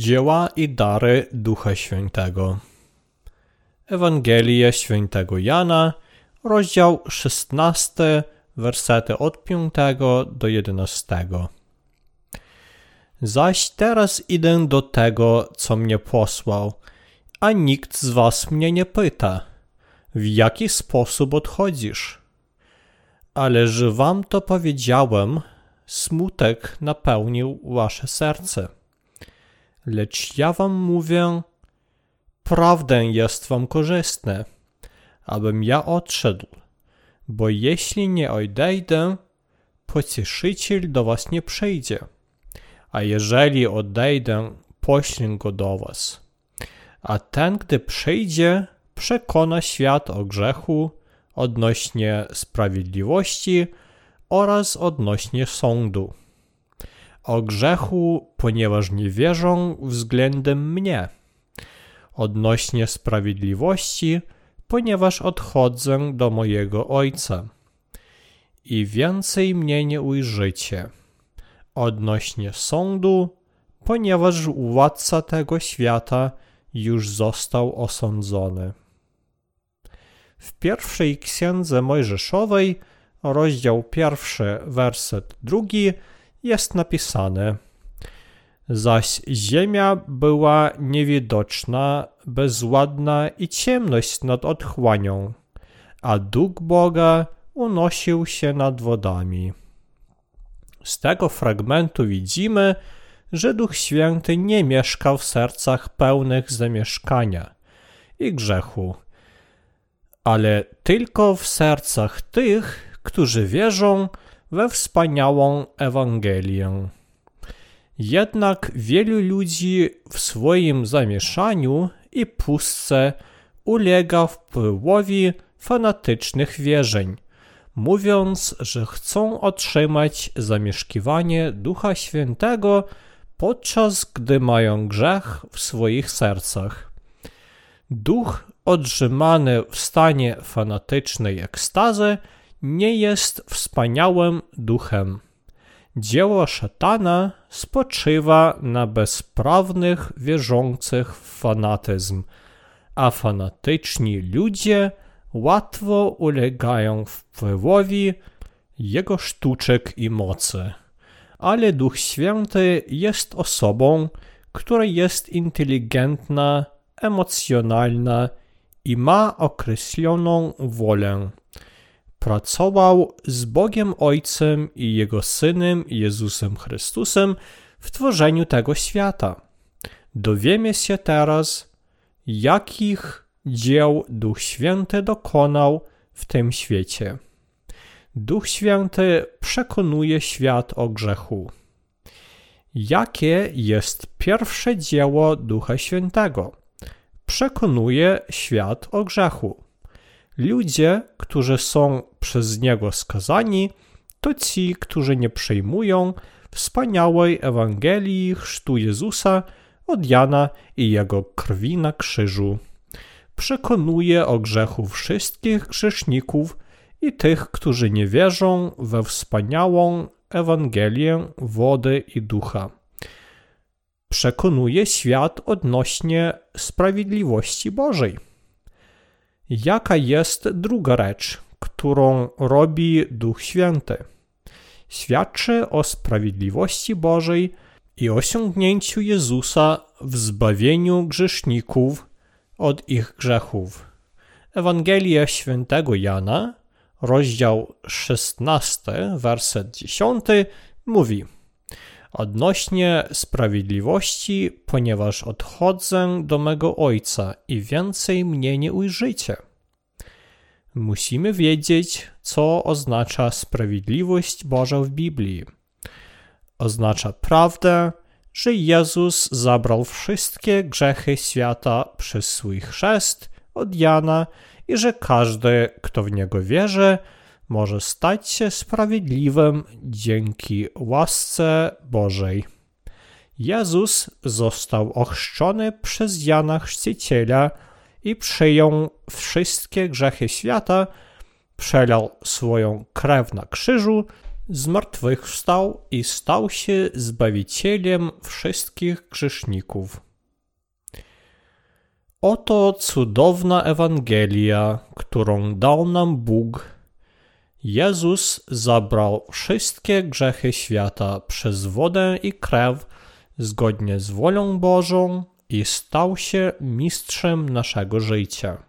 Dzieła i dary Ducha Świętego. Ewangelia Świętego Jana, rozdział 16, wersety od 5 do 11. Zaś teraz idę do tego, co mnie posłał, a nikt z was mnie nie pyta, w jaki sposób odchodzisz. Ale że wam to powiedziałem, smutek napełnił wasze serce lecz ja wam mówię, prawdę jest wam korzystne, abym ja odszedł, bo jeśli nie odejdę, pocieszyciel do was nie przyjdzie, a jeżeli odejdę, poślę go do was. A ten, gdy przyjdzie, przekona świat o grzechu, odnośnie sprawiedliwości oraz odnośnie sądu o grzechu, ponieważ nie wierzą względem mnie, odnośnie sprawiedliwości, ponieważ odchodzę do mojego Ojca. I więcej mnie nie ujrzycie, odnośnie sądu, ponieważ władca tego świata już został osądzony. W pierwszej księdze Mojżeszowej, rozdział pierwszy, werset drugi, jest napisane: Zaś ziemia była niewidoczna, bezładna i ciemność nad otchłanią, a duch Boga unosił się nad wodami. Z tego fragmentu widzimy, że Duch Święty nie mieszkał w sercach pełnych zamieszkania i grzechu, ale tylko w sercach tych, którzy wierzą, we wspaniałą Ewangelię. Jednak wielu ludzi w swoim zamieszaniu i pustce ulega wpływowi fanatycznych wierzeń, mówiąc, że chcą otrzymać zamieszkiwanie Ducha Świętego, podczas gdy mają grzech w swoich sercach. Duch otrzymany w stanie fanatycznej ekstazy nie jest wspaniałym duchem. Dzieło szatana spoczywa na bezprawnych wierzących w fanatyzm, a fanatyczni ludzie łatwo ulegają wpływowi jego sztuczek i mocy. Ale Duch Święty jest osobą, która jest inteligentna, emocjonalna i ma określoną wolę pracował z Bogiem Ojcem i Jego Synem Jezusem Chrystusem w tworzeniu tego świata. Dowiemy się teraz, jakich dzieł Duch Święty dokonał w tym świecie. Duch Święty przekonuje świat o grzechu. Jakie jest pierwsze dzieło Ducha Świętego? Przekonuje świat o grzechu. Ludzie, którzy są przez Niego skazani, to ci, którzy nie przejmują wspaniałej Ewangelii chrztu Jezusa od Jana i Jego krwi na krzyżu. Przekonuje o grzechu wszystkich grzeszników i tych, którzy nie wierzą we wspaniałą Ewangelię wody i ducha. Przekonuje świat odnośnie sprawiedliwości Bożej Jaka jest druga rzecz, którą robi Duch Święty? Świadczy o sprawiedliwości Bożej i osiągnięciu Jezusa w zbawieniu grzeszników od ich grzechów. Ewangelia świętego Jana, rozdział 16, werset 10 mówi – odnośnie sprawiedliwości, ponieważ odchodzę do mego Ojca i więcej mnie nie ujrzycie. Musimy wiedzieć, co oznacza sprawiedliwość Boża w Biblii. Oznacza prawdę, że Jezus zabrał wszystkie grzechy świata przez swój chrzest od Jana i że każdy, kto w niego wierzy, może stać się sprawiedliwym dzięki łasce Bożej. Jezus został ochrzczony przez Jana Chrzciciela i przyjął wszystkie grzechy świata, przelał swoją krew na krzyżu zmartwychwstał i stał się Zbawicielem wszystkich grzeszników. Oto cudowna Ewangelia, którą dał nam Bóg. Jezus zabrał wszystkie grzechy świata przez wodę i krew, zgodnie z wolą Bożą i stał się mistrzem naszego życia.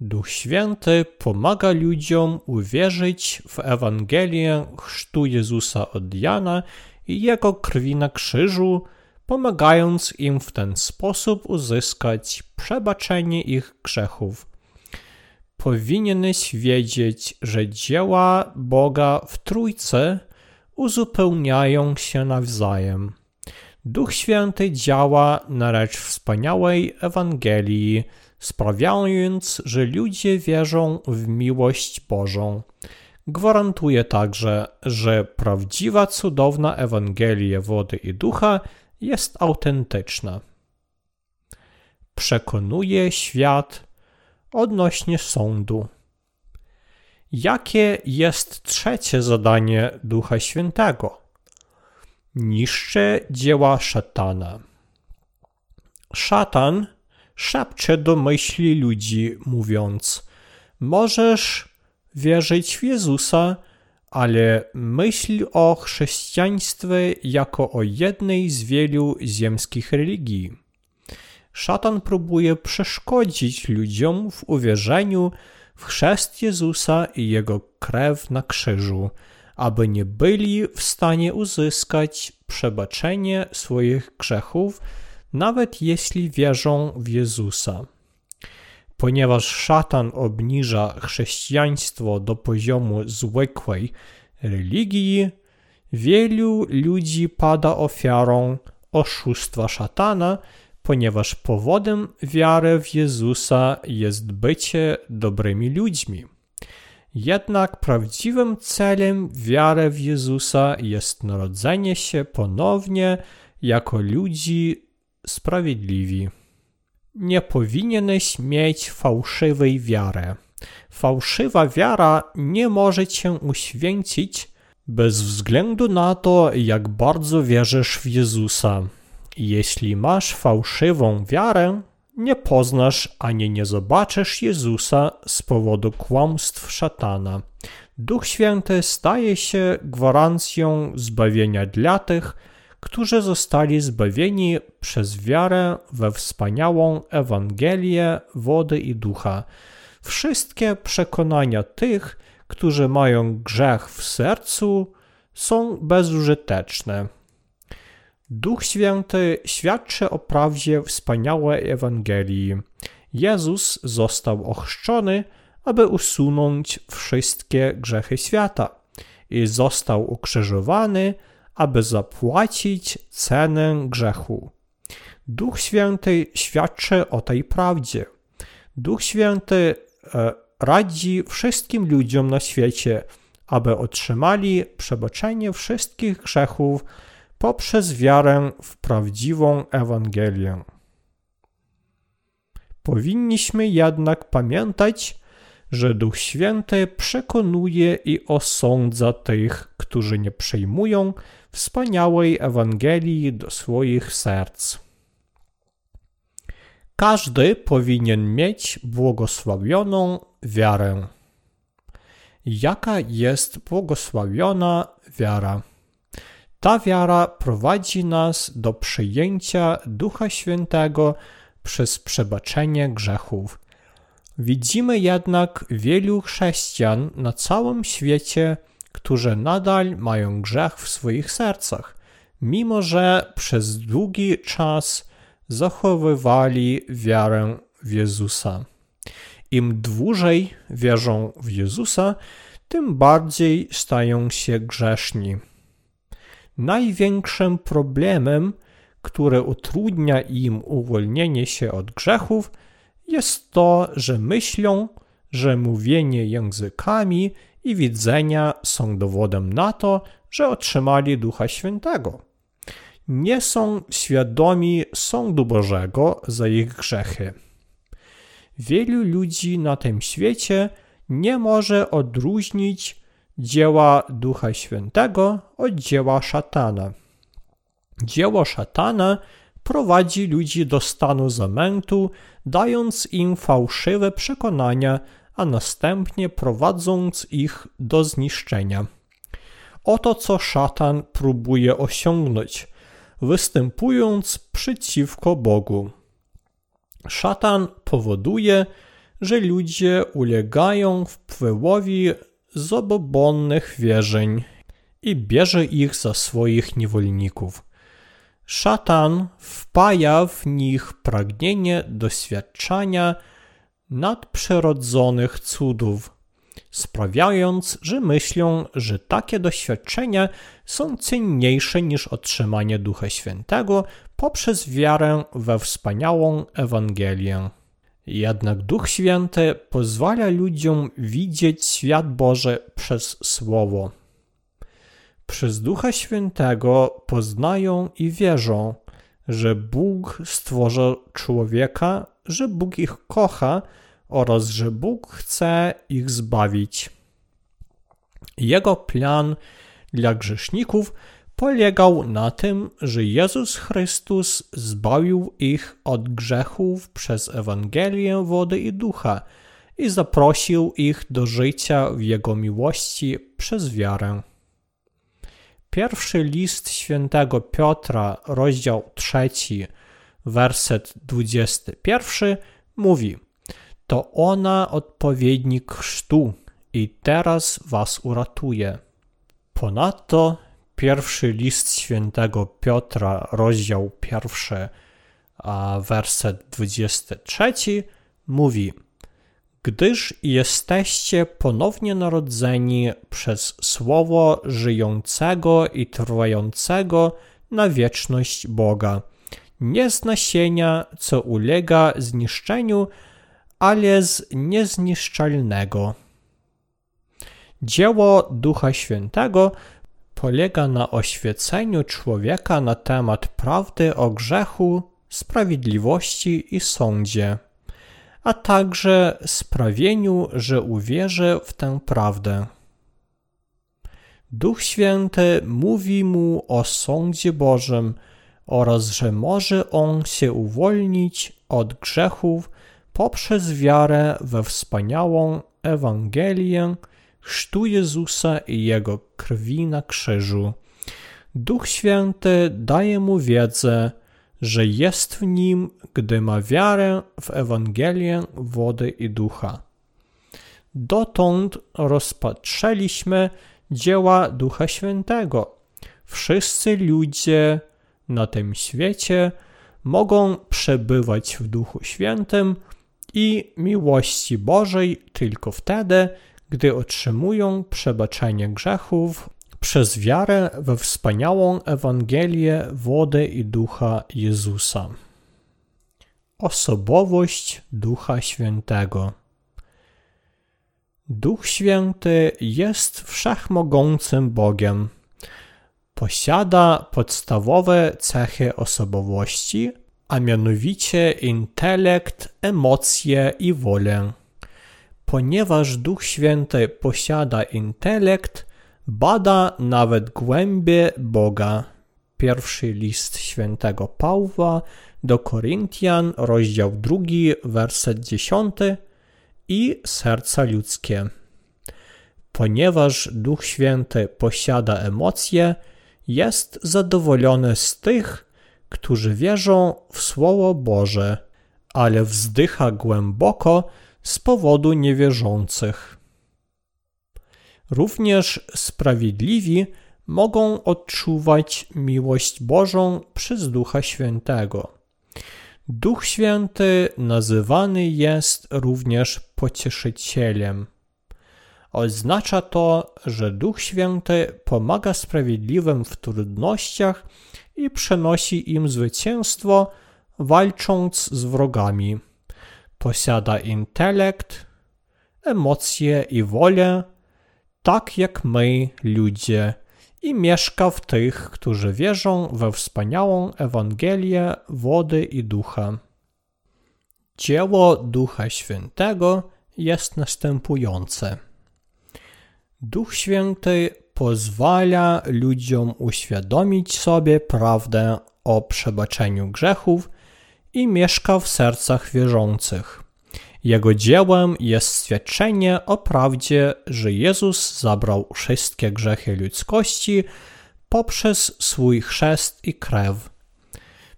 Duch Święty pomaga ludziom uwierzyć w Ewangelię chrztu Jezusa od Jana i Jego krwi na krzyżu, pomagając im w ten sposób uzyskać przebaczenie ich grzechów. Powinieneś wiedzieć, że dzieła Boga w Trójcy uzupełniają się nawzajem. Duch Święty działa na rzecz wspaniałej Ewangelii, sprawiając, że ludzie wierzą w miłość Bożą. Gwarantuje także, że prawdziwa, cudowna Ewangelia wody i ducha jest autentyczna. Przekonuje świat odnośnie sądu. Jakie jest trzecie zadanie Ducha Świętego? Niszczy dzieła szatana. Szatan szepcze do myśli ludzi, mówiąc: Możesz wierzyć w Jezusa, ale myśl o chrześcijaństwie jako o jednej z wielu ziemskich religii. Szatan próbuje przeszkodzić ludziom w uwierzeniu w chrzest Jezusa i jego krew na krzyżu, aby nie byli w stanie uzyskać przebaczenie swoich grzechów nawet jeśli wierzą w Jezusa. Ponieważ szatan obniża chrześcijaństwo do poziomu zwykłej religii, wielu ludzi pada ofiarą oszustwa szatana, ponieważ powodem wiary w Jezusa jest bycie dobrymi ludźmi. Jednak prawdziwym celem wiary w Jezusa jest narodzenie się ponownie jako ludzi sprawiedliwi. Nie powinieneś mieć fałszywej wiary. Fałszywa wiara nie może cię uświęcić bez względu na to, jak bardzo wierzysz w Jezusa. Jeśli masz fałszywą wiarę, nie poznasz ani nie zobaczysz Jezusa z powodu kłamstw szatana. Duch Święty staje się gwarancją zbawienia dla tych, którzy zostali zbawieni przez wiarę we wspaniałą Ewangelię wody i ducha. Wszystkie przekonania tych, którzy mają grzech w sercu, są bezużyteczne. Duch Święty świadczy o prawdzie wspaniałej Ewangelii. Jezus został ochrzczony, aby usunąć wszystkie grzechy świata i został ukrzyżowany, aby zapłacić cenę grzechu. Duch Święty świadczy o tej prawdzie. Duch Święty e, radzi wszystkim ludziom na świecie, aby otrzymali przebaczenie wszystkich grzechów poprzez wiarę w prawdziwą Ewangelię. Powinniśmy jednak pamiętać, że Duch Święty przekonuje i osądza tych, którzy nie przyjmują wspaniałej Ewangelii do swoich serc. Każdy powinien mieć błogosławioną wiarę. Jaka jest błogosławiona wiara? Ta wiara prowadzi nas do przyjęcia Ducha Świętego przez przebaczenie grzechów. Widzimy jednak wielu chrześcijan na całym świecie, którzy nadal mają grzech w swoich sercach, mimo że przez długi czas zachowywali wiarę w Jezusa. Im dłużej wierzą w Jezusa, tym bardziej stają się grzeszni. Największym problemem, który utrudnia im uwolnienie się od grzechów, jest to, że myślą, że mówienie językami i widzenia są dowodem na to, że otrzymali Ducha Świętego. Nie są świadomi sądu Bożego za ich grzechy. Wielu ludzi na tym świecie nie może odróżnić dzieła Ducha Świętego od dzieła szatana. Dzieło szatana prowadzi ludzi do stanu zamętu, dając im fałszywe przekonania, a następnie prowadząc ich do zniszczenia. Oto co szatan próbuje osiągnąć, występując przeciwko Bogu. Szatan powoduje, że ludzie ulegają wpływowi zabobonnych wierzeń i bierze ich za swoich niewolników. Szatan wpaja w nich pragnienie doświadczania nadprzyrodzonych cudów, sprawiając, że myślą, że takie doświadczenia są cenniejsze niż otrzymanie Ducha Świętego poprzez wiarę we wspaniałą Ewangelię. Jednak Duch Święty pozwala ludziom widzieć świat Boży przez Słowo. Przez Ducha Świętego poznają i wierzą, że Bóg stworzył człowieka, że Bóg ich kocha oraz że Bóg chce ich zbawić. Jego plan dla grzeszników polegał na tym, że Jezus Chrystus zbawił ich od grzechów przez Ewangelię wody i ducha i zaprosił ich do życia w Jego miłości przez wiarę. Pierwszy list świętego Piotra, rozdział trzeci, werset 21 mówi: To ona odpowiednik chrztu i teraz was uratuje. Ponadto pierwszy list świętego Piotra, rozdział pierwszy, werset 23 mówi: Gdyż jesteście ponownie narodzeni przez Słowo żyjącego i trwającego na wieczność Boga, nie z nasienia, co ulega zniszczeniu, ale z niezniszczalnego. Dzieło Ducha Świętego polega na oświeceniu człowieka na temat prawdy o grzechu, sprawiedliwości i sądzie, a także sprawieniu, że uwierzy w tę prawdę. Duch Święty mówi mu o sądzie Bożym oraz że może on się uwolnić od grzechów poprzez wiarę we wspaniałą Ewangelię, chrztu Jezusa i Jego krwi na krzyżu. Duch Święty daje mu wiedzę, że jest w nim, gdy ma wiarę w Ewangelię wody i ducha. Dotąd rozpatrzyliśmy dzieła Ducha Świętego. Wszyscy ludzie na tym świecie mogą przebywać w Duchu Świętym i miłości Bożej tylko wtedy, gdy otrzymują przebaczenie grzechów przez wiarę we wspaniałą Ewangelię wody i ducha Jezusa. Osobowość Ducha Świętego. Duch Święty jest wszechmogącym Bogiem. Posiada podstawowe cechy osobowości, a mianowicie intelekt, emocje i wolę. Ponieważ Duch Święty posiada intelekt, bada nawet głębie Boga. Pierwszy list świętego Pawła do Koryntian, rozdział drugi, werset dziesiąty i serca ludzkie. Ponieważ Duch Święty posiada emocje, jest zadowolony z tych, którzy wierzą w Słowo Boże, ale wzdycha głęboko z powodu niewierzących. Również sprawiedliwi mogą odczuwać miłość Bożą przez Ducha Świętego. Duch Święty nazywany jest również pocieszycielem. Oznacza to, że Duch Święty pomaga sprawiedliwym w trudnościach i przenosi im zwycięstwo, walcząc z wrogami. Posiada intelekt, emocje i wolę, tak jak my, ludzie, i mieszka w tych, którzy wierzą we wspaniałą Ewangelię wody i ducha. Dzieło Ducha Świętego jest następujące. Duch Święty pozwala ludziom uświadomić sobie prawdę o przebaczeniu grzechów i mieszka w sercach wierzących. Jego dziełem jest świadczenie o prawdzie, że Jezus zabrał wszystkie grzechy ludzkości poprzez swój chrzest i krew.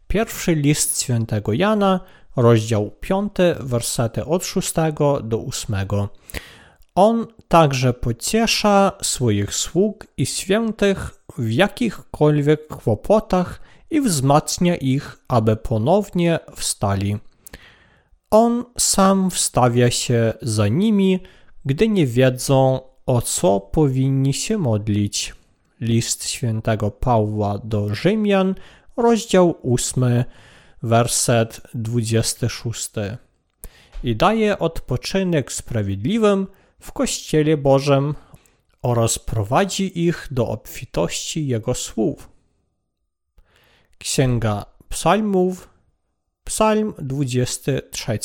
Pierwszy list świętego Jana, rozdział 5, wersety od 6 do 8. On także pociesza swoich sług i świętych w jakichkolwiek kłopotach i wzmacnia ich, aby ponownie wstali. On sam wstawia się za nimi, gdy nie wiedzą, o co powinni się modlić. List świętego Pawła do Rzymian, rozdział 8, werset 26. I daje odpoczynek sprawiedliwym w Kościele Bożym oraz prowadzi ich do obfitości Jego słów. Księga Psalmów, Psalm 23.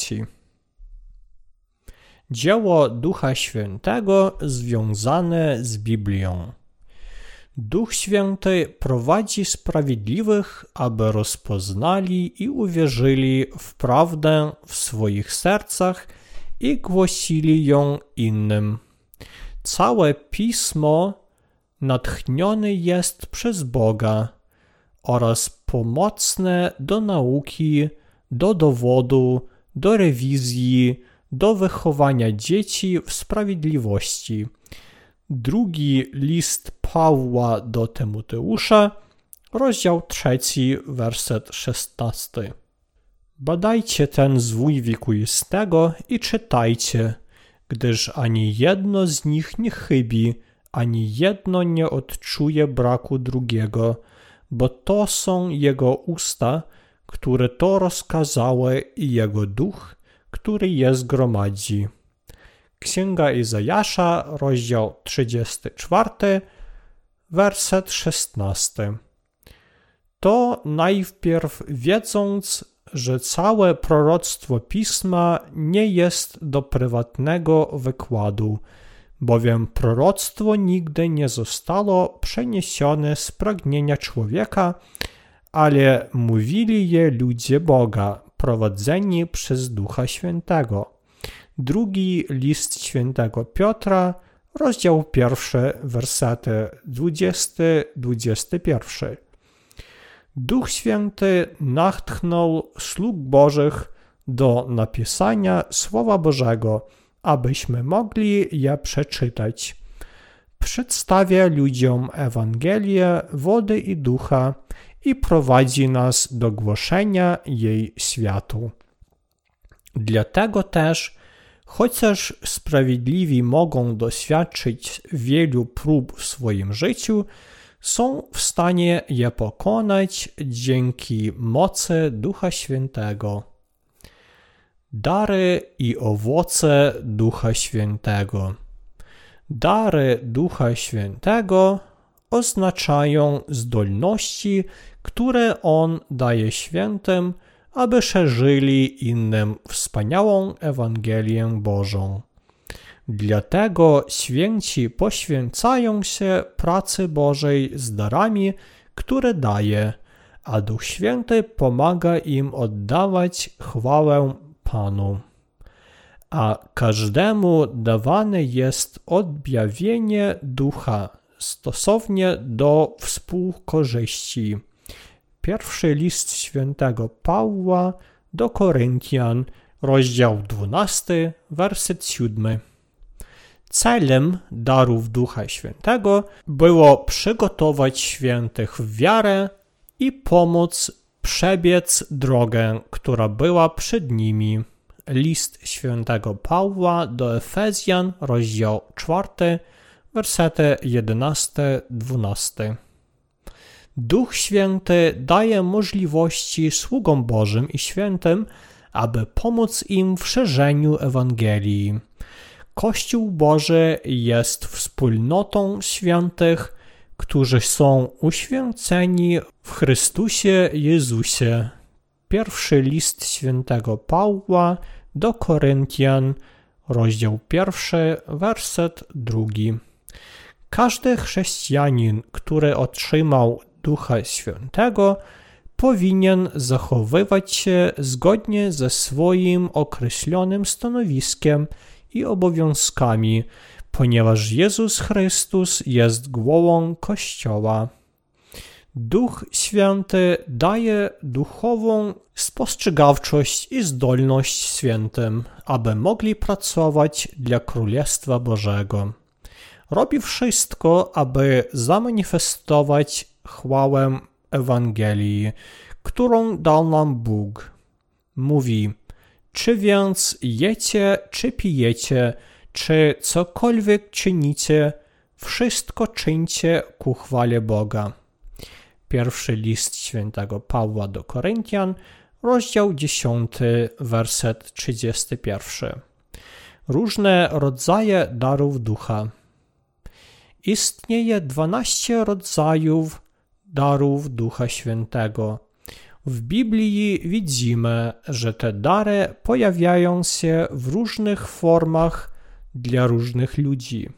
Dzieło Ducha Świętego związane z Biblią. Duch Święty prowadzi sprawiedliwych, aby rozpoznali i uwierzyli w prawdę w swoich sercach i głosili ją innym. Całe pismo natchnione jest przez Boga oraz pomocne do nauki, do dowodu, do rewizji, do wychowania dzieci w sprawiedliwości. Drugi list Pawła do Tymoteusza, rozdział trzeci, werset szesnasty. Badajcie ten zwój wiekuistego i czytajcie, gdyż ani jedno z nich nie chybi, ani jedno nie odczuje braku drugiego, bo to są jego usta, które to rozkazały i jego duch, który je zgromadzi. Księga Izajasza, rozdział 34, werset 16. To najwpierw wiedząc, że całe proroctwo pisma nie jest do prywatnego wykładu, bowiem proroctwo nigdy nie zostało przeniesione z pragnienia człowieka, ale mówili je ludzie Boga, prowadzeni przez Ducha Świętego. Drugi list świętego Piotra, rozdział pierwszy, wersety 20-21. Duch Święty natchnął sług Bożych do napisania Słowa Bożego, abyśmy mogli je przeczytać. Przedstawia ludziom Ewangelię wody i ducha i prowadzi nas do głoszenia jej światu. Dlatego też, chociaż sprawiedliwi mogą doświadczyć wielu prób w swoim życiu, są w stanie je pokonać dzięki mocy Ducha Świętego. Dary i owoce Ducha Świętego. Dary Ducha Świętego oznaczają zdolności, które On daje świętym, aby szerzyli innym wspaniałą Ewangelię Bożą. Dlatego święci poświęcają się pracy Bożej z darami, które daje, a Duch Święty pomaga im oddawać chwałę Panu. A każdemu dawane jest odbjawienie ducha stosownie do współkorzyści. Pierwszy list świętego Pawła do Koryntian, rozdział 12, werset 7. Celem darów Ducha Świętego było przygotować świętych w wiarę i pomóc przebiec drogę, która była przed nimi. List świętego Pawła do Efezjan, rozdział 4, wersety 11-12. Duch Święty daje możliwości sługom Bożym i świętym, aby pomóc im w szerzeniu Ewangelii. Kościół Boży jest wspólnotą świętych, którzy są uświęceni w Chrystusie Jezusie. Pierwszy list świętego Pawła do Koryntian, rozdział pierwszy, werset drugi. Każdy chrześcijanin, który otrzymał Ducha Świętego, powinien zachowywać się zgodnie ze swoim określonym stanowiskiem i obowiązkami, ponieważ Jezus Chrystus jest głową Kościoła. Duch Święty daje duchową spostrzegawczość i zdolność świętym, aby mogli pracować dla Królestwa Bożego. Robi wszystko, aby zamanifestować chwałę Ewangelii, którą dał nam Bóg. Mówi, czy więc jecie, czy pijecie, czy cokolwiek czynicie, wszystko czyńcie ku chwale Boga. Pierwszy list świętego Pawła do Koryntian, rozdział 10, werset 31. Różne rodzaje darów ducha. Istnieje 12 rodzajów darów Ducha Świętego. W Biblii widzimy, że te dary pojawiają się w różnych formach dla różnych ludzi.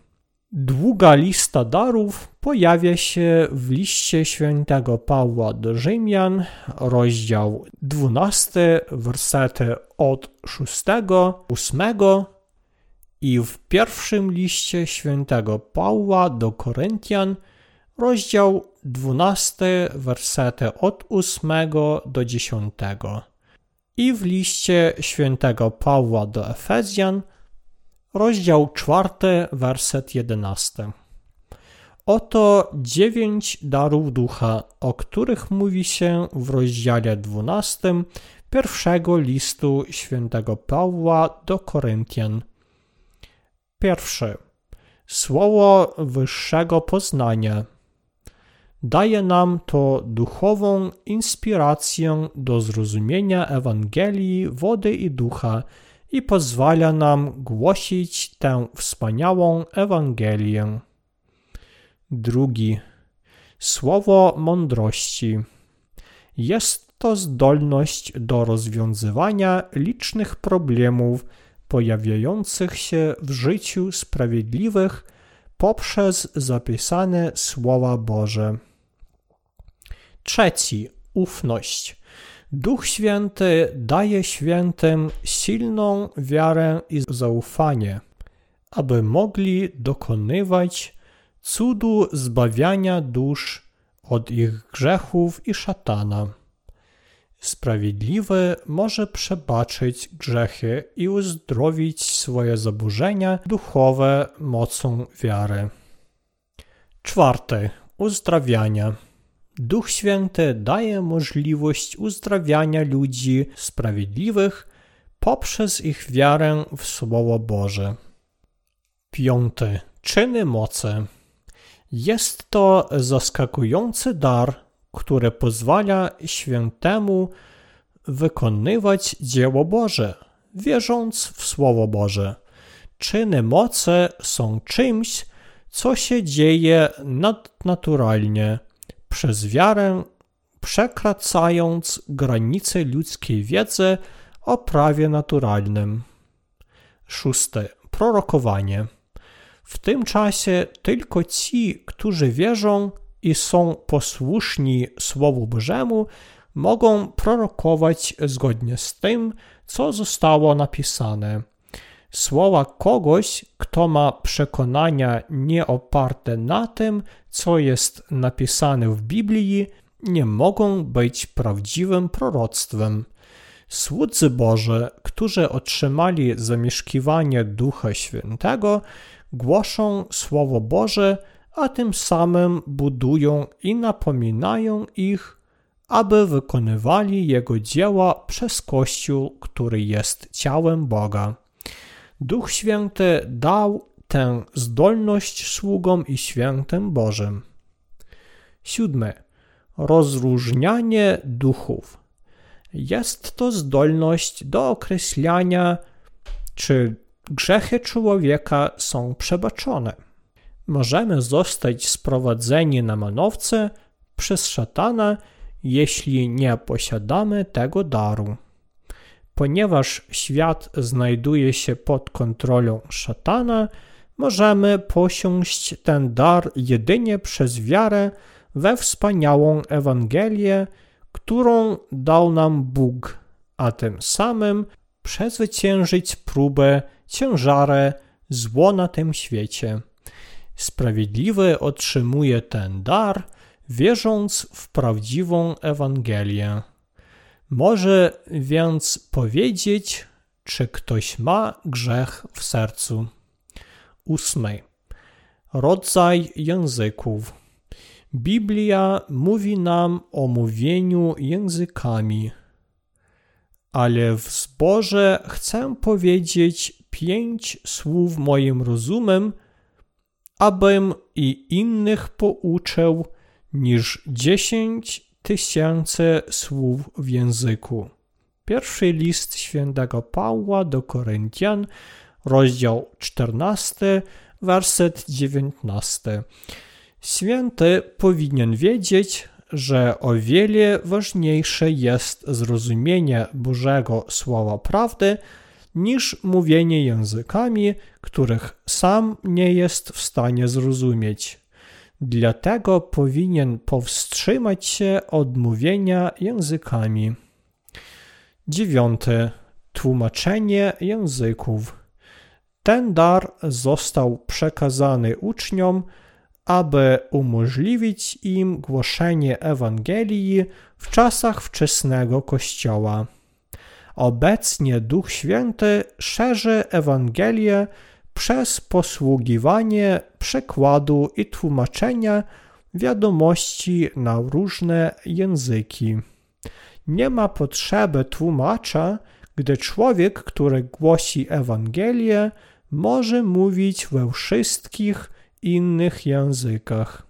Długa lista darów pojawia się w liście świętego Pawła do Rzymian, rozdział 12, wersety od 6, 8 i w pierwszym liście świętego Pawła do Koryntian, rozdział 12, wersety od 8 do 10 i w liście świętego Pawła do Efezjan, rozdział 4, werset 11. Oto dziewięć darów ducha, o których mówi się w rozdziale 12 pierwszego listu świętego Pawła do Koryntian. Pierwszy. Słowo wyższego poznania. Daje nam to duchową inspirację do zrozumienia Ewangelii wody i ducha i pozwala nam głosić tę wspaniałą Ewangelię. Drugi. Słowo mądrości. Jest to zdolność do rozwiązywania licznych problemów pojawiających się w życiu sprawiedliwych poprzez zapisane słowa Boże. Trzeci. Ufność. Duch Święty daje świętym silną wiarę i zaufanie, aby mogli dokonywać cudu zbawiania dusz od ich grzechów i szatana. Sprawiedliwy może przebaczyć grzechy i uzdrowić swoje zaburzenia duchowe mocą wiary. Czwarte. Uzdrawiania. Duch Święty daje możliwość uzdrawiania ludzi sprawiedliwych poprzez ich wiarę w Słowo Boże. Piąty. Czyny mocy. Jest to zaskakujący dar, który pozwala świętemu wykonywać dzieło Boże, wierząc w Słowo Boże. Czyny mocy są czymś, co się dzieje nadnaturalnie, przez wiarę przekraczając granice ludzkiej wiedzy o prawie naturalnym. Szóste. Prorokowanie. W tym czasie tylko ci, którzy wierzą i są posłuszni Słowu Bożemu, mogą prorokować zgodnie z tym, co zostało napisane. Słowa kogoś, kto ma przekonania nie oparte na tym, co jest napisane w Biblii, nie mogą być prawdziwym proroctwem. Słudzy Boże, którzy otrzymali zamieszkiwanie Ducha Świętego, głoszą Słowo Boże, a tym samym budują i napominają ich, aby wykonywali Jego dzieła przez Kościół, który jest ciałem Boga. Duch Święty dał tę zdolność sługom i świętym Bożym. Siódme. Rozróżnianie duchów. Jest to zdolność do określania, czy grzechy człowieka są przebaczone. Możemy zostać sprowadzeni na manowce przez szatana, jeśli nie posiadamy tego daru. Ponieważ świat znajduje się pod kontrolą szatana, możemy posiąść ten dar jedynie przez wiarę we wspaniałą Ewangelię, którą dał nam Bóg, a tym samym przezwyciężyć próbę, ciężarę, zło na tym świecie. Sprawiedliwy otrzymuje ten dar, wierząc w prawdziwą Ewangelię. Może więc powiedzieć, czy ktoś ma grzech w sercu. Ósmy. Rodzaj języków. Biblia mówi nam o mówieniu językami. Ale w zborze chcę powiedzieć pięć słów moim rozumem, abym i innych pouczył niż dziesięć tysięcy słów w języku. Pierwszy list świętego Pawła do Koryntian, rozdział 14, werset 19. Święty powinien wiedzieć, że o wiele ważniejsze jest zrozumienie Bożego Słowa Prawdy niż mówienie językami, których sam nie jest w stanie zrozumieć. Dlatego powinien powstrzymać się od mówienia językami. Dziewiąty. Tłumaczenie języków. Ten dar został przekazany uczniom, aby umożliwić im głoszenie Ewangelii w czasach wczesnego Kościoła. Obecnie Duch Święty szerzy Ewangelię przez posługiwanie przekładu i tłumaczenia wiadomości na różne języki. Nie ma potrzeby tłumacza, gdy człowiek, który głosi Ewangelię, może mówić we wszystkich innych językach.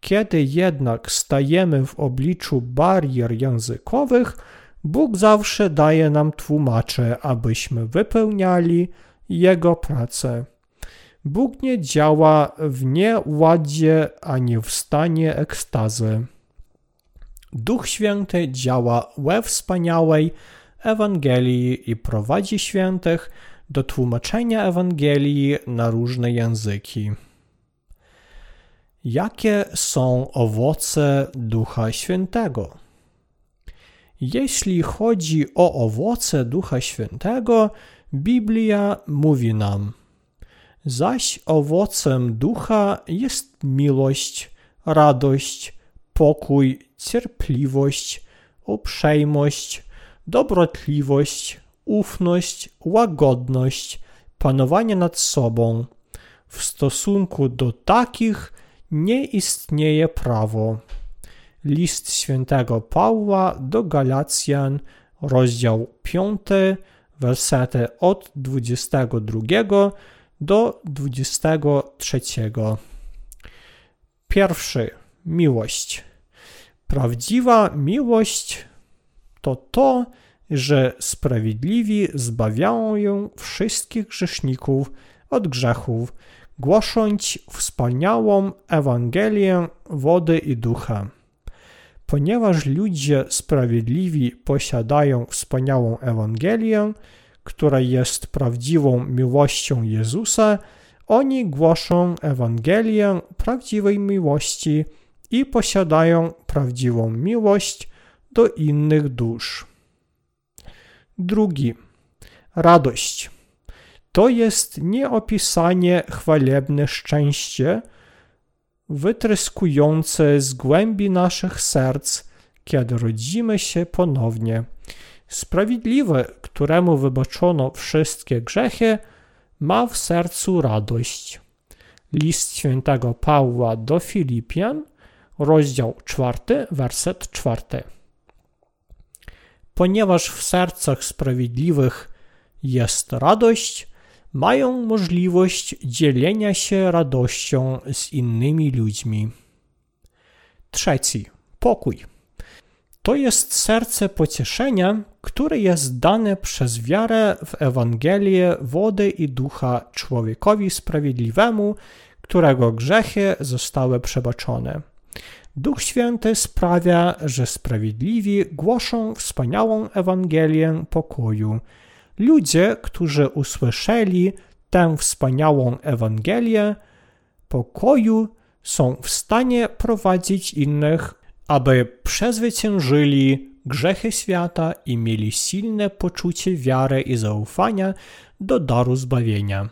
Kiedy jednak stajemy w obliczu barier językowych, Bóg zawsze daje nam tłumacze, abyśmy wypełniali Jego pracę. Bóg nie działa w nieładzie ani w stanie ekstazy. Duch Święty działa we wspaniałej Ewangelii i prowadzi świętych do tłumaczenia Ewangelii na różne języki. Jakie są owoce Ducha Świętego? Jeśli chodzi o owoce Ducha Świętego, Biblia mówi nam: Zaś owocem ducha jest miłość, radość, pokój, cierpliwość, uprzejmość, dobrotliwość, ufność, łagodność, panowanie nad sobą. W stosunku do takich nie istnieje prawo. List świętego Pawła do Galacjan, rozdział 5, wersety od 22 do 23. Pierwszy miłość. Prawdziwa miłość to to, że sprawiedliwi zbawiają ją wszystkich grzeszników od grzechów, głosząc wspaniałą Ewangelię wody i ducha. Ponieważ ludzie sprawiedliwi posiadają wspaniałą Ewangelię, która jest prawdziwą miłością Jezusa, oni głoszą Ewangelię prawdziwej miłości i posiadają prawdziwą miłość do innych dusz. Drugi. Radość. To jest nieopisanie chwalebne szczęście, wytryskujące z głębi naszych serc, kiedy rodzimy się ponownie. Sprawiedliwy, któremu wybaczono wszystkie grzechy, ma w sercu radość. List świętego Pawła do Filipian, rozdział 4, werset 4. Ponieważ w sercach sprawiedliwych jest radość, mają możliwość dzielenia się radością z innymi ludźmi. Trzeci pokój. To jest serce pocieszenia, które jest dane przez wiarę w Ewangelię wody i ducha człowiekowi sprawiedliwemu, którego grzechy zostały przebaczone. Duch Święty sprawia, że sprawiedliwi głoszą wspaniałą Ewangelię pokoju. Ludzie, którzy usłyszeli tę wspaniałą Ewangelię pokoju, są w stanie prowadzić innych, aby przezwyciężyli grzechy świata i mieli silne poczucie wiary i zaufania do daru zbawienia.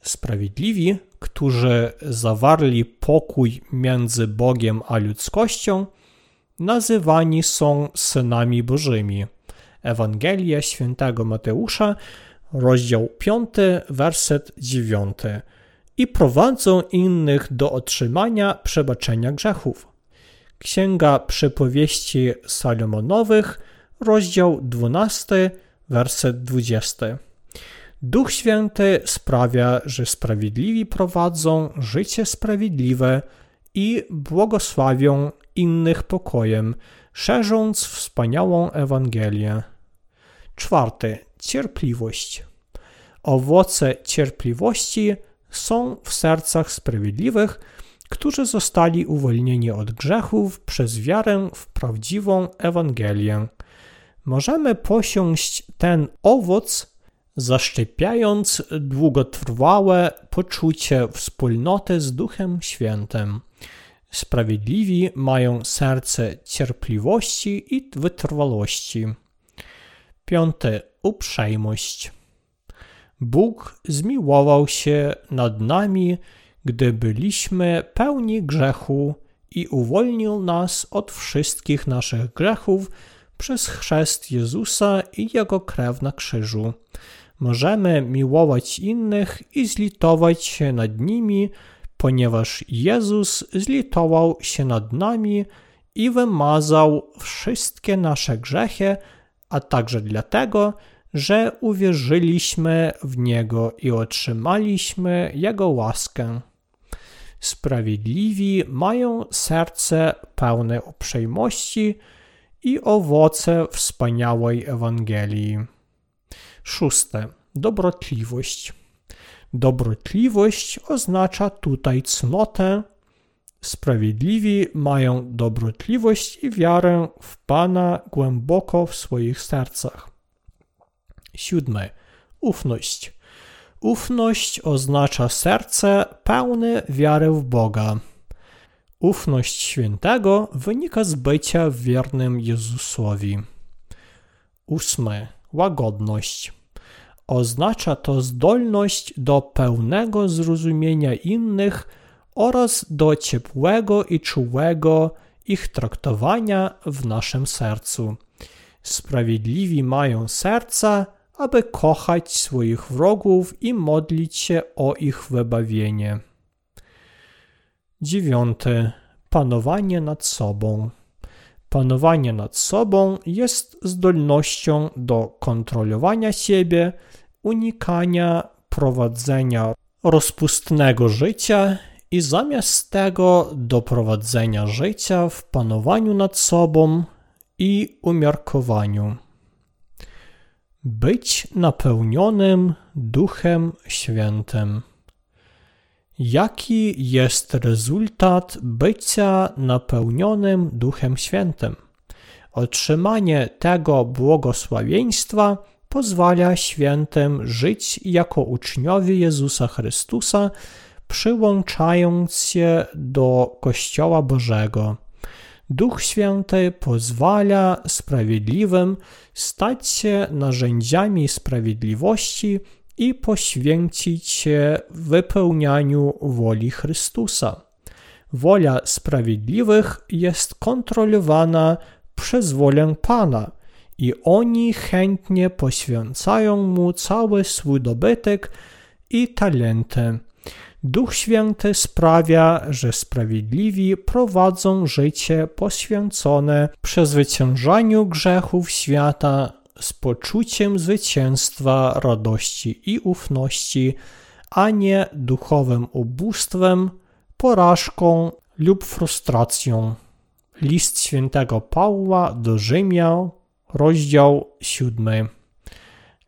Sprawiedliwi, którzy zawarli pokój między Bogiem a ludzkością, nazywani są synami Bożymi. Ewangelia świętego Mateusza, rozdział 5, werset 9. I prowadzą innych do otrzymania przebaczenia grzechów. Księga Przypowieści Salomonowych, rozdział 12, werset 20. Duch Święty sprawia, że sprawiedliwi prowadzą życie sprawiedliwe i błogosławią innych pokojem, szerząc wspaniałą Ewangelię. Czwarte, cierpliwość. Owoce cierpliwości są w sercach sprawiedliwych, którzy zostali uwolnieni od grzechów przez wiarę w prawdziwą Ewangelię. Możemy posiąść ten owoc, zaszczepiając długotrwałe poczucie wspólnoty z Duchem Świętym. Sprawiedliwi mają serce cierpliwości i wytrwałości. Piąte. Uprzejmość. Bóg zmiłował się nad nami, gdy byliśmy pełni grzechu i uwolnił nas od wszystkich naszych grzechów przez chrzest Jezusa i Jego krew na krzyżu. Możemy miłować innych i zlitować się nad nimi, ponieważ Jezus zlitował się nad nami i wymazał wszystkie nasze grzechy, a także dlatego, że uwierzyliśmy w Niego i otrzymaliśmy Jego łaskę. Sprawiedliwi mają serce pełne uprzejmości i owoce wspaniałej Ewangelii. Szóste. Dobrotliwość. Dobrotliwość oznacza tutaj cnotę. Sprawiedliwi mają dobrotliwość i wiarę w Pana głęboko w swoich sercach. Siódme. Ufność. Ufność oznacza serce pełne wiary w Boga. Ufność świętego wynika z bycia wiernym Jezusowi. Ósme. Łagodność. Oznacza to zdolność do pełnego zrozumienia innych oraz do ciepłego i czułego ich traktowania w naszym sercu. Sprawiedliwi mają serca, aby kochać swoich wrogów i modlić się o ich wybawienie. Dziewiąte. Panowanie nad sobą. Panowanie nad sobą jest zdolnością do kontrolowania siebie, unikania prowadzenia rozpustnego życia i zamiast tego doprowadzenia życia w panowaniu nad sobą i umiarkowaniu. Być napełnionym Duchem Świętym. Jaki jest rezultat bycia napełnionym Duchem Świętym? Otrzymanie tego błogosławieństwa pozwala świętym żyć jako uczniowie Jezusa Chrystusa, przyłączając się do Kościoła Bożego. Duch Święty pozwala sprawiedliwym stać się narzędziami sprawiedliwości i poświęcić się wypełnianiu woli Chrystusa. Wola sprawiedliwych jest kontrolowana przez wolę Pana i oni chętnie poświęcają mu cały swój dobytek i talenty. Duch Święty sprawia, że sprawiedliwi prowadzą życie poświęcone przezwyciężaniu grzechów świata z poczuciem zwycięstwa, radości i ufności, a nie duchowym ubóstwem, porażką lub frustracją. List świętego Pawła do Rzymian, rozdział 7.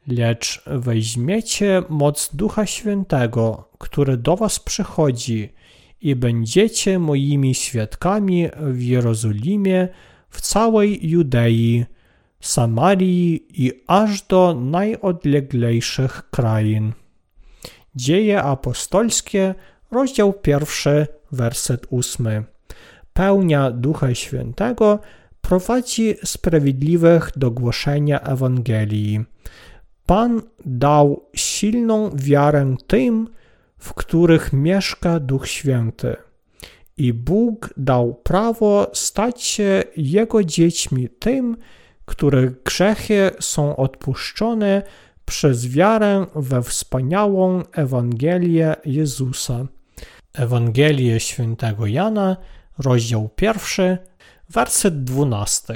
Lecz weźmiecie moc Ducha Świętego, który do was przychodzi, i będziecie moimi świadkami w Jerozolimie, w całej Judei, Samarii i aż do najodleglejszych krain. Dzieje apostolskie, rozdział pierwszy, werset ósmy. Pełnia Ducha Świętego prowadzi sprawiedliwych do głoszenia Ewangelii. Pan dał silną wiarę tym, w których mieszka Duch Święty. I Bóg dał prawo stać się Jego dziećmi tym, których grzechy są odpuszczone przez wiarę we wspaniałą Ewangelię Jezusa. Ewangelię świętego Jana, rozdział pierwszy, werset dwunasty.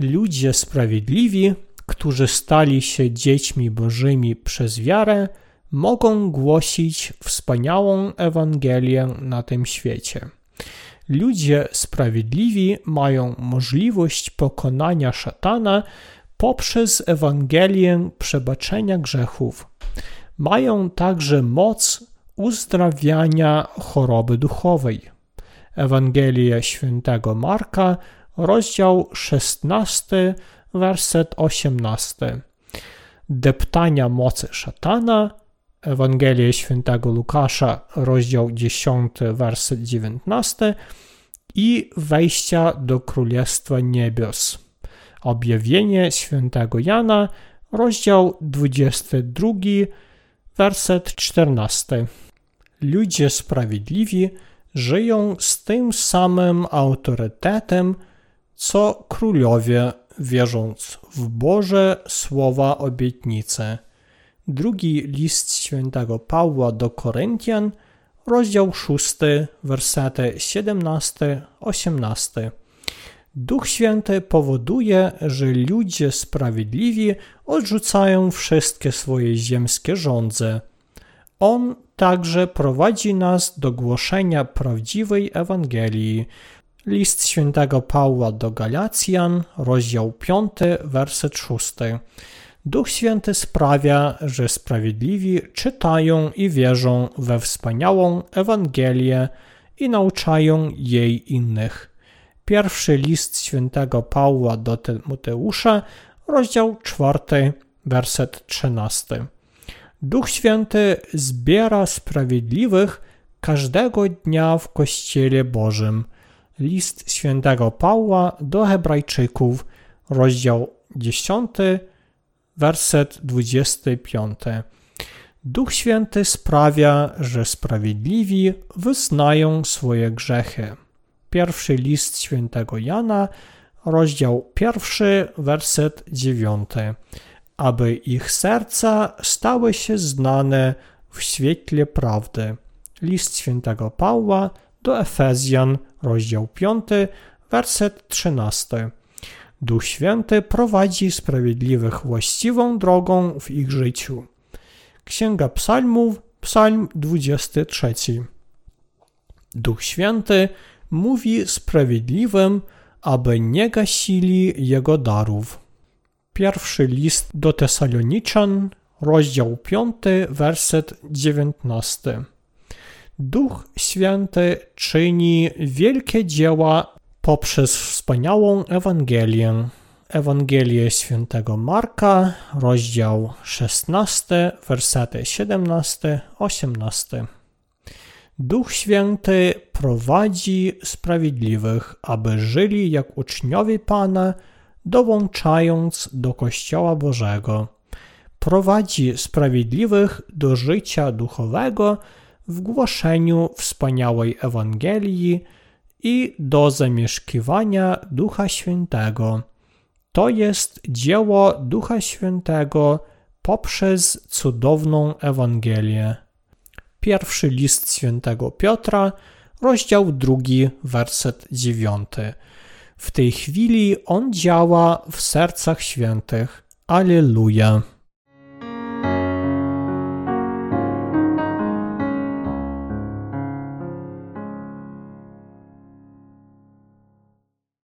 Ludzie sprawiedliwi, którzy stali się dziećmi Bożymi przez wiarę, mogą głosić wspaniałą Ewangelię na tym świecie. Ludzie sprawiedliwi mają możliwość pokonania szatana poprzez Ewangelię przebaczenia grzechów. Mają także moc uzdrawiania choroby duchowej. Ewangelia świętego Marka, rozdział 16, werset 18. Deptania mocy szatana, Ewangelia świętego Łukasza, rozdział 10, werset 19 i wejścia do Królestwa Niebios. Objawienie świętego Jana, rozdział 22, werset 14. Ludzie sprawiedliwi żyją z tym samym autorytetem, co królowie, wierząc w Boże słowa obietnice. Drugi list świętego Pawła do Koryntian, rozdział 6, wersety 17-18. Duch Święty powoduje, że ludzie sprawiedliwi odrzucają wszystkie swoje ziemskie żądze. On także prowadzi nas do głoszenia prawdziwej Ewangelii. List świętego Pawła do Galacjan, rozdział 5, werset 6. Duch Święty sprawia, że sprawiedliwi czytają i wierzą we wspaniałą Ewangelię i nauczają jej innych. Pierwszy list świętego Pawła do Tymoteusza, rozdział 4, werset 13. Duch Święty zbiera sprawiedliwych każdego dnia w Kościele Bożym. List świętego Pawła do Hebrajczyków, rozdział 10, werset 25. Duch Święty sprawia, że sprawiedliwi wyznają swoje grzechy. Pierwszy list świętego Jana, rozdział pierwszy, werset 9. Aby ich serca stały się znane w świetle prawdy. List świętego Pawła do Efezjan, rozdział 5, werset 13. Duch Święty prowadzi sprawiedliwych właściwą drogą w ich życiu. Księga Psalmów, Psalm 23. Duch Święty mówi sprawiedliwym, aby nie gasili jego darów. Pierwszy list do Tesaloniczan, rozdział 5, werset 19. Duch Święty czyni wielkie dzieła poprzez wspaniałą Ewangelię. Ewangelię świętego Marka, rozdział 16, wersety 17-18. Duch Święty prowadzi sprawiedliwych, aby żyli jak uczniowie Pana, dołączając do Kościoła Bożego. Prowadzi sprawiedliwych do życia duchowego w głoszeniu wspaniałej Ewangelii i do zamieszkiwania Ducha Świętego. To jest dzieło Ducha Świętego poprzez cudowną Ewangelię. Pierwszy list świętego Piotra, rozdział drugi, werset dziewiąty. W tej chwili on działa w sercach świętych. Alleluja.